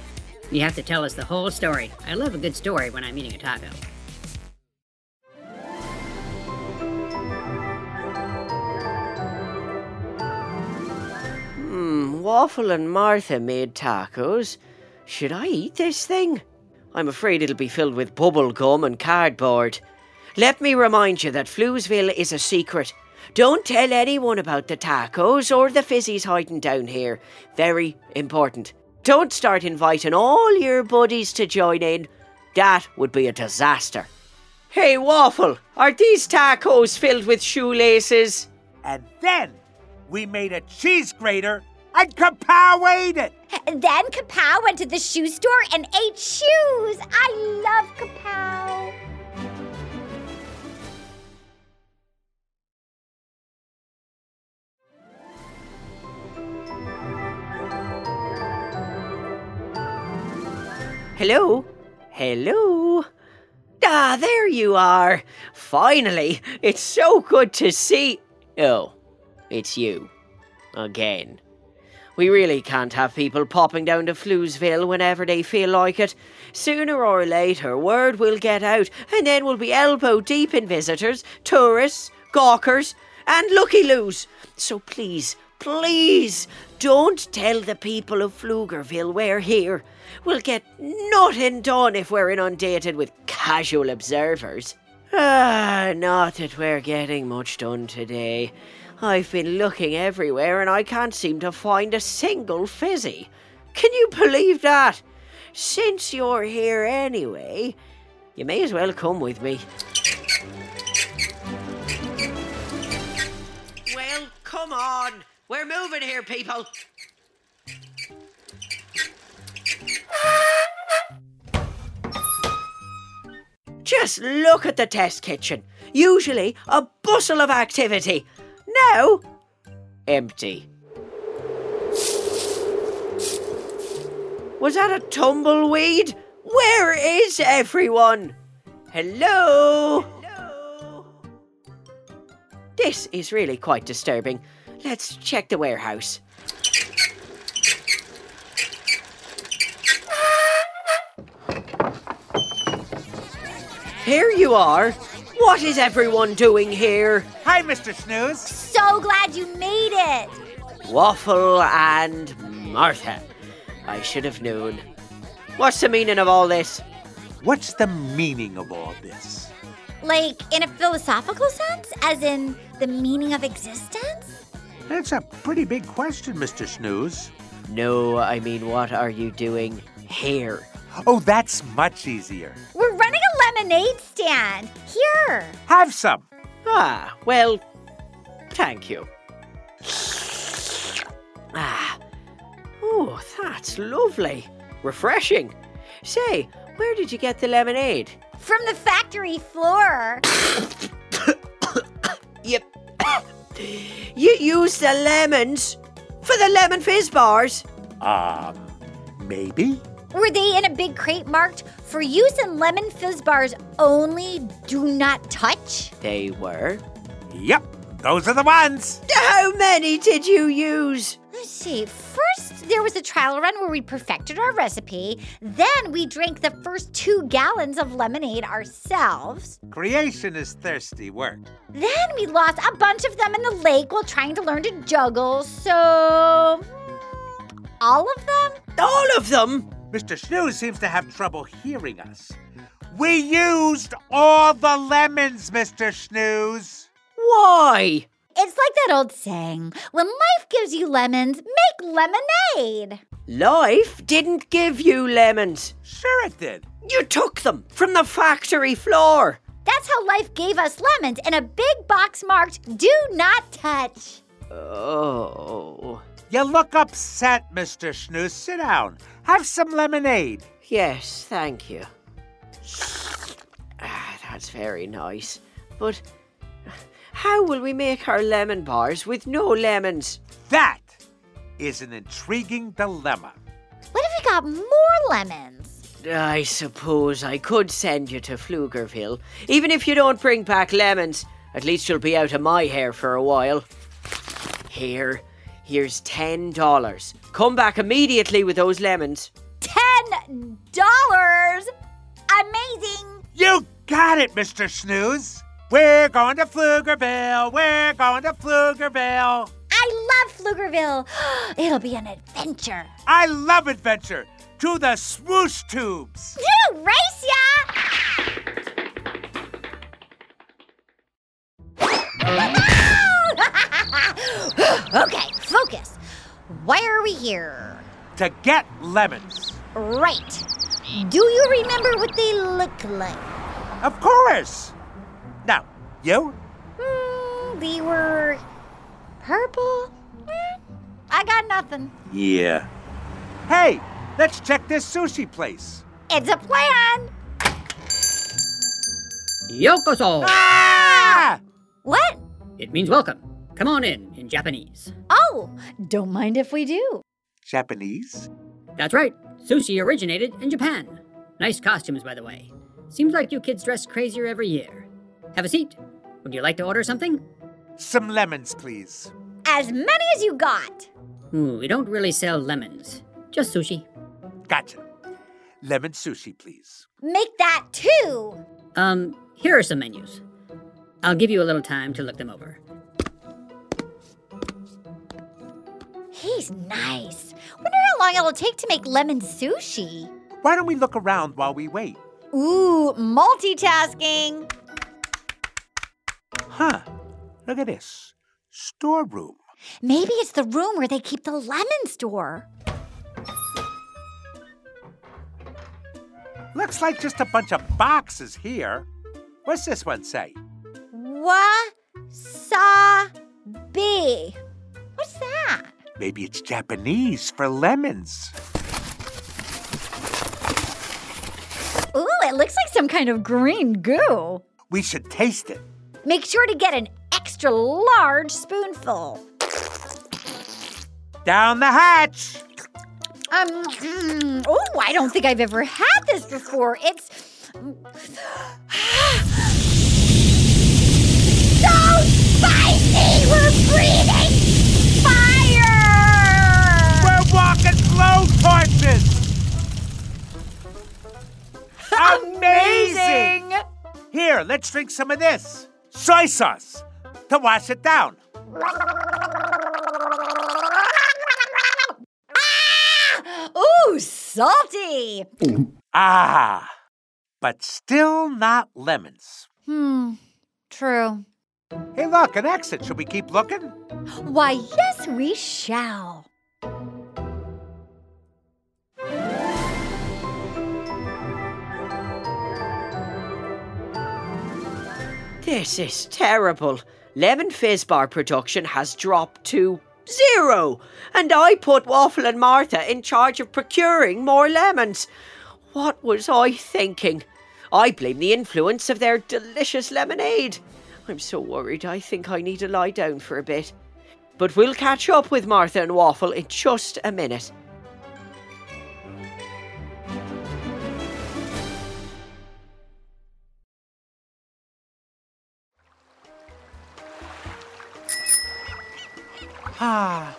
You have to tell us the whole story. I love a good story when I'm eating a taco. Hmm, Waffle and Martha made tacos. Should I eat this thing? I'm afraid it'll be filled with bubble gum and cardboard. Let me remind you that Floozeville is a secret. Don't tell anyone about the tacos or the fizzies hiding down here. Very important. Don't start inviting all your buddies to join in. That would be a disaster. Hey, Waffle, are these tacos filled with shoelaces? And then we made a cheese grater and Kapow ate it. Then Kapow went to the shoe store and ate shoes. I love Kapow. Hello? Hello? Ah, there you are. Finally, it's so good to see. Oh, it's you. Again. We really can't have people popping down to Floozeville whenever they feel like it. Sooner or later, word will get out, and then we'll be elbow deep in visitors, tourists, gawkers, and looky loos. So please, please, don't tell the people of Pflugerville we're here. We'll get nothing done if we're inundated with casual observers. Ah, not that we're getting much done today. I've been looking everywhere and I can't seem to find a single fizzy. Can you believe that? Since you're here anyway, you may as well come with me. Well, come on. We're moving here, people. Just look at the test kitchen. Usually a bustle of activity. Now, empty. Was that a tumbleweed? Where is everyone? Hello? This is really quite disturbing. Let's check the warehouse. Here you are. What is everyone doing here? Hi, Mr. Snooze. So glad you made it. Waffle and Martha. I should have known. What's the meaning of all this? What's the meaning of all this? Like in a philosophical sense, as in the meaning of existence? That's a pretty big question, Mr. Snooze. No, I mean, what are you doing here? Oh, that's much easier. We're running a lemonade stand. Here. Have some. Ah, well, thank you. Ah, oh, that's lovely. Refreshing. Say, where did you get the lemonade? From the factory floor. Yep. You used the lemons for the lemon fizz bars? Um, maybe? Were they in a big crate marked for use in lemon fizz bars only? Do not touch? They were. Yep, those are the ones. How many did you use? Let's see. First, there was a trial run where we perfected our recipe. Then we drank the first two gallons of lemonade ourselves. Creation is thirsty work. Then we lost a bunch of them in the lake while trying to learn to juggle. So. hmm, All of them? All of them? Mr. Snooze seems to have trouble hearing us. We used all the lemons, Mr. Snooze. Why? It's like that old saying when life gives you lemons, make lemonade. Life didn't give you lemons. Sure, it did. You took them from the factory floor. That's how life gave us lemons in a big box marked Do Not Touch. Oh. You look upset, Mr. Snooze. Sit down. Have some lemonade. Yes, thank you. Ah, that's very nice. But how will we make our lemon bars with no lemons? That is an intriguing dilemma. What if we got more lemons? I suppose I could send you to Pflugerville. Even if you don't bring back lemons, at least you'll be out of my hair for a while. Here, here's ten dollars. Come back immediately with those lemons. Ten dollars? Amazing! You got it, Mr. Snooze. We're going to Pflugerville. We're going to Pflugerville. I love Pflugerville. It'll be an adventure. I love adventure. To the swoosh tubes. You race ya! okay, focus. Why are we here? To get lemons. Right. Do you remember what they look like? Of course. Now, you? Hmm, they were purple. Eh, I got nothing. Yeah. Hey, let's check this sushi place. It's a plan. Yokoso! Ah! What? It means welcome. Come on in, in Japanese. Oh, don't mind if we do. Japanese? That's right. Sushi originated in Japan. Nice costumes, by the way. Seems like you kids dress crazier every year. Have a seat. Would you like to order something? Some lemons, please. As many as you got. Ooh, we don't really sell lemons. Just sushi. Gotcha. Lemon sushi, please. Make that two. Um, here are some menus. I'll give you a little time to look them over. He's nice. Wonder how long it'll take to make lemon sushi. Why don't we look around while we wait? Ooh, multitasking. Huh. Look at this. Storeroom. Maybe it's the room where they keep the lemon store. Looks like just a bunch of boxes here. What's this one say? Wasabi. What's that? Maybe it's Japanese for lemons. Ooh, it looks like some kind of green goo. We should taste it. Make sure to get an extra large spoonful. Down the hatch. Um, mm, oh, I don't think I've ever had this before. It's so spicy. We're breathing fire. We're walking slow torches. Amazing! Here, let's drink some of this. Soy sauce to wash it down. Ooh, salty. Ah, but still not lemons. Hmm, true. Hey, look, an exit. Should we keep looking? Why, yes, we shall. This is terrible. Lemon Fizz Bar production has dropped to zero, and I put Waffle and Martha in charge of procuring more lemons. What was I thinking? I blame the influence of their delicious lemonade. I'm so worried I think I need to lie down for a bit. But we'll catch up with Martha and Waffle in just a minute. Ah,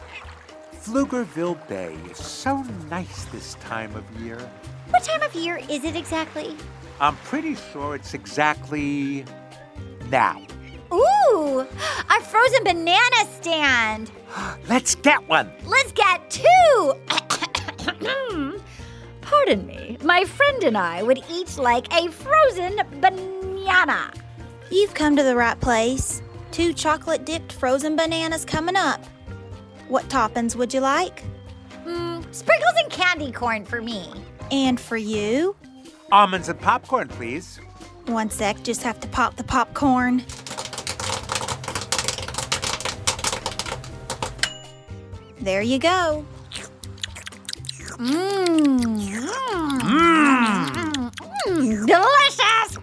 Pflugerville Bay is so nice this time of year. What time of year is it exactly? I'm pretty sure it's exactly now. Ooh, a frozen banana stand. Let's get one. Let's get two. Pardon me. My friend and I would eat like a frozen banana. You've come to the right place. Two chocolate dipped frozen bananas coming up. What toppings would you like? Mm, sprinkles and candy corn for me. And for you? Almonds and popcorn, please. One sec, just have to pop the popcorn. There you go. Mmm. Mmm. Delicious.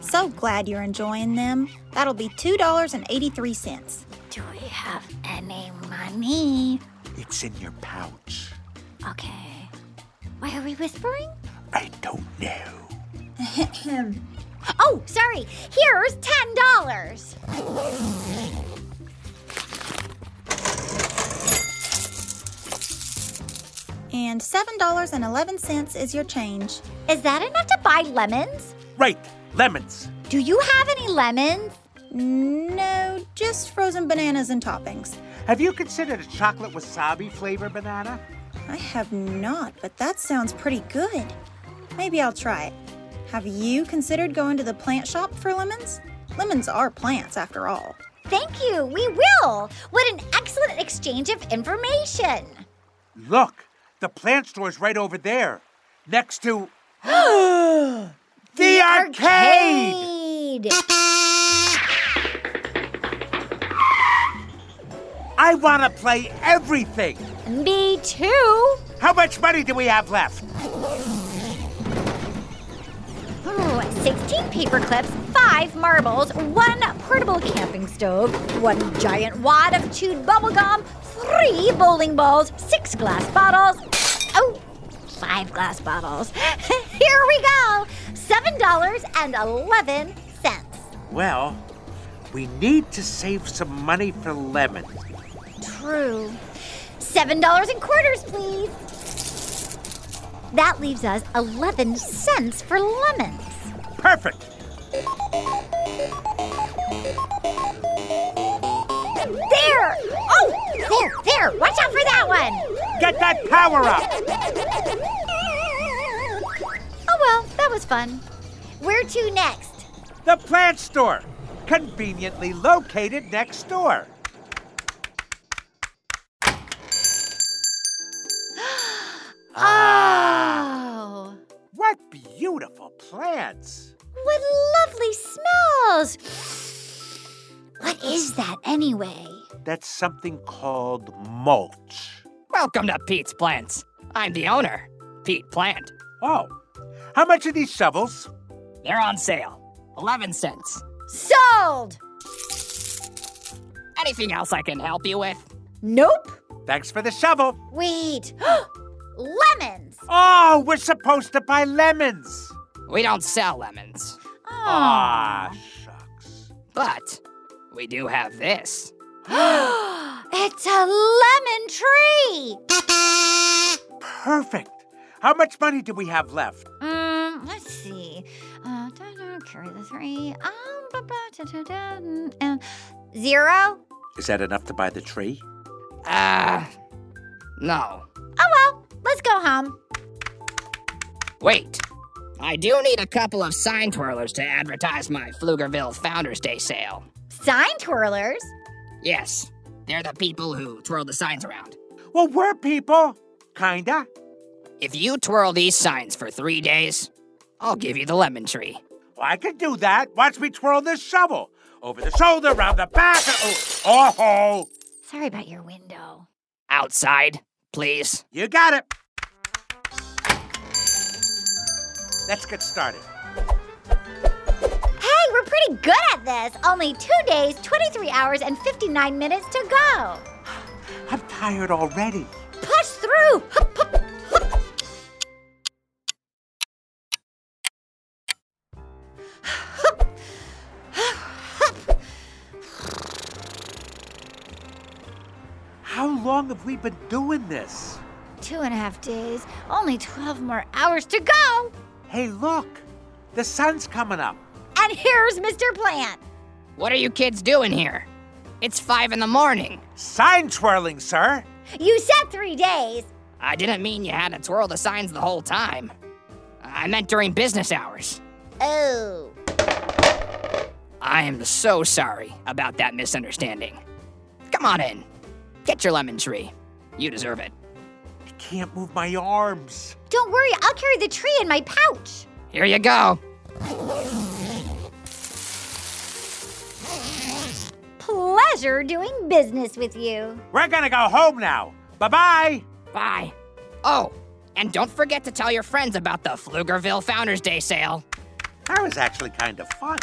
So glad you're enjoying them. That'll be $2.83. Do we have any money? It's in your pouch. Okay. Why are we whispering? I don't know. oh, sorry. Here's ten dollars. And $7.11 is your change. Is that enough to buy lemons? Right, lemons. Do you have any lemons? No, just frozen bananas and toppings. Have you considered a chocolate wasabi flavor banana? I have not, but that sounds pretty good. Maybe I'll try it. Have you considered going to the plant shop for lemons? Lemons are plants, after all. Thank you. We will. What an excellent exchange of information. Look, the plant store's right over there, next to the, arcade. arcade. I want to play everything. Me too. How much money do we have left? Ooh, 16 paper clips, 5 marbles, 1 portable camping stove, 1 giant wad of chewed bubblegum, 3 bowling balls, 6 glass bottles. Oh, 5 glass bottles. Here we go. $7.11. Well, we need to save some money for lemons. True. $7 in quarters, please. That leaves us 11 cents for lemons. Perfect. There! Oh, there, there. Watch out for that one. Get that power up. Oh, well, that was fun. Where to next? The plant store, conveniently located next door. Oh, What beautiful plants. what lovely smells. What is that anyway? That's something called mulch. Welcome to Pete's Plants. I'm the owner, Pete Plant. Oh, how much are these shovels? They're on sale. 11 cents. Sold! Anything else I can help you with? Nope. Thanks for the shovel. Wait. Lemons! Oh, we're supposed to buy lemons. We don't sell lemons, Ah, shucks. but we do have this. it's a lemon tree! Perfect. How much money do we have left? Um, let's see. Uh, da, da, carry the three. Um, ba, ba, da, da, da, uh, zero? Is that enough to buy the tree? Uh, no. Oh well, let's go home. Wait. I do need a couple of sign twirlers to advertise my Pflugerville Founders Day sale. Sign twirlers? Yes, they're the people who twirl the signs around. Well, we're people. Kinda. If you twirl these signs for three days, I'll give you the lemon tree. Well, I can do that. Watch me twirl this shovel. Over the shoulder, around the back. Oh, oh, Sorry about your window. Outside, please. you got it. Let's get started. Hey, we're pretty good at this. Only two days, 23 hours, and 59 minutes to go. I'm tired already. Push through. Hup, hup, hup. Long long have we been doing this? Two and a half days. Only 12 more hours to go. Hey, look! The sun's coming up. And here's Mr. Plant. What are you kids doing here? It's five in the morning. Sign twirling, sir. You said three days. I didn't mean you had to twirl the signs the whole time. I meant during business hours. Oh. I am so sorry about that misunderstanding. Come on in. Get your lemon tree. You deserve it. I can't move my arms. Don't worry, I'll carry the tree in my pouch. Here you go. Pleasure doing business with you. We're gonna go home now. Bye bye. Bye. Oh, and don't forget to tell your friends about the Pflugerville Founders Day sale. That was actually kind of fun.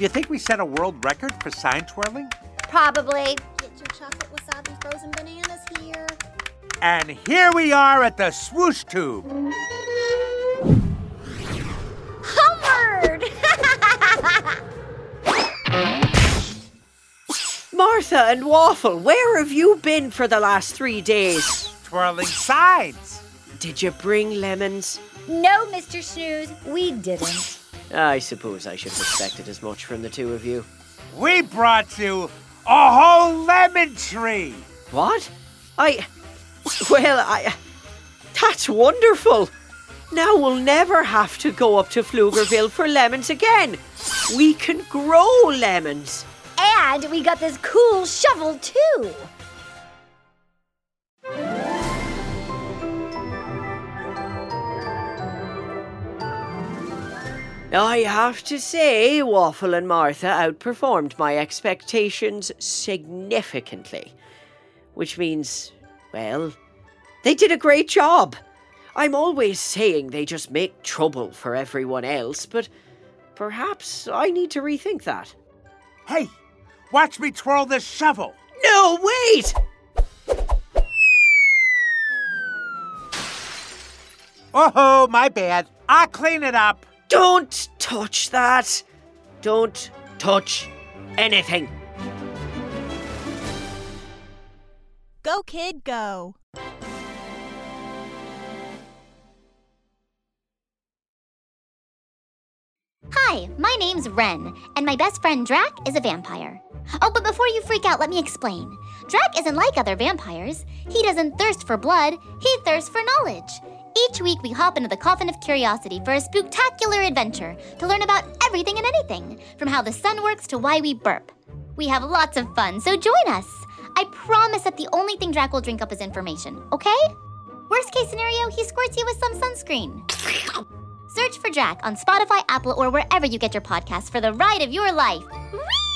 You think we set a world record for sign twirling? Probably. Get your chocolate wasabi frozen bananas here. And here we are at the swoosh tube. Homeward! Martha and Waffle, where have you been for the last three days? Twirling sides. Did you bring lemons? no, Mr. Snood, we didn't. I suppose I should have expected as much from the two of you. We brought you a whole lemon tree. What? I. Well, I. That's wonderful. Now we'll never have to go up to Pflugerville for lemons again. We can grow lemons. And we got this cool shovel, too. I have to say, Waffle and Martha outperformed my expectations significantly. Which means, well, they did a great job. I'm always saying they just make trouble for everyone else, but perhaps I need to rethink that. Hey, watch me twirl this shovel. No, wait! Oh, my bad. I'll clean it up. Don't touch that. Don't touch anything. Go, kid, go. Hi, my name's Ren, and my best friend Drac is a vampire. Oh, but before you freak out, let me explain. Drac isn't like other vampires. He doesn't thirst for blood, he thirsts for knowledge. Each week, we hop into the coffin of curiosity for a spectacular adventure to learn about everything and anything, from how the sun works to why we burp. We have lots of fun, so join us. I promise that the only thing Drac will drink up is information, okay? Worst case scenario, he squirts you with some sunscreen. Search for Drac on Spotify, Apple, or wherever you get your podcasts for the ride of your life. Whee!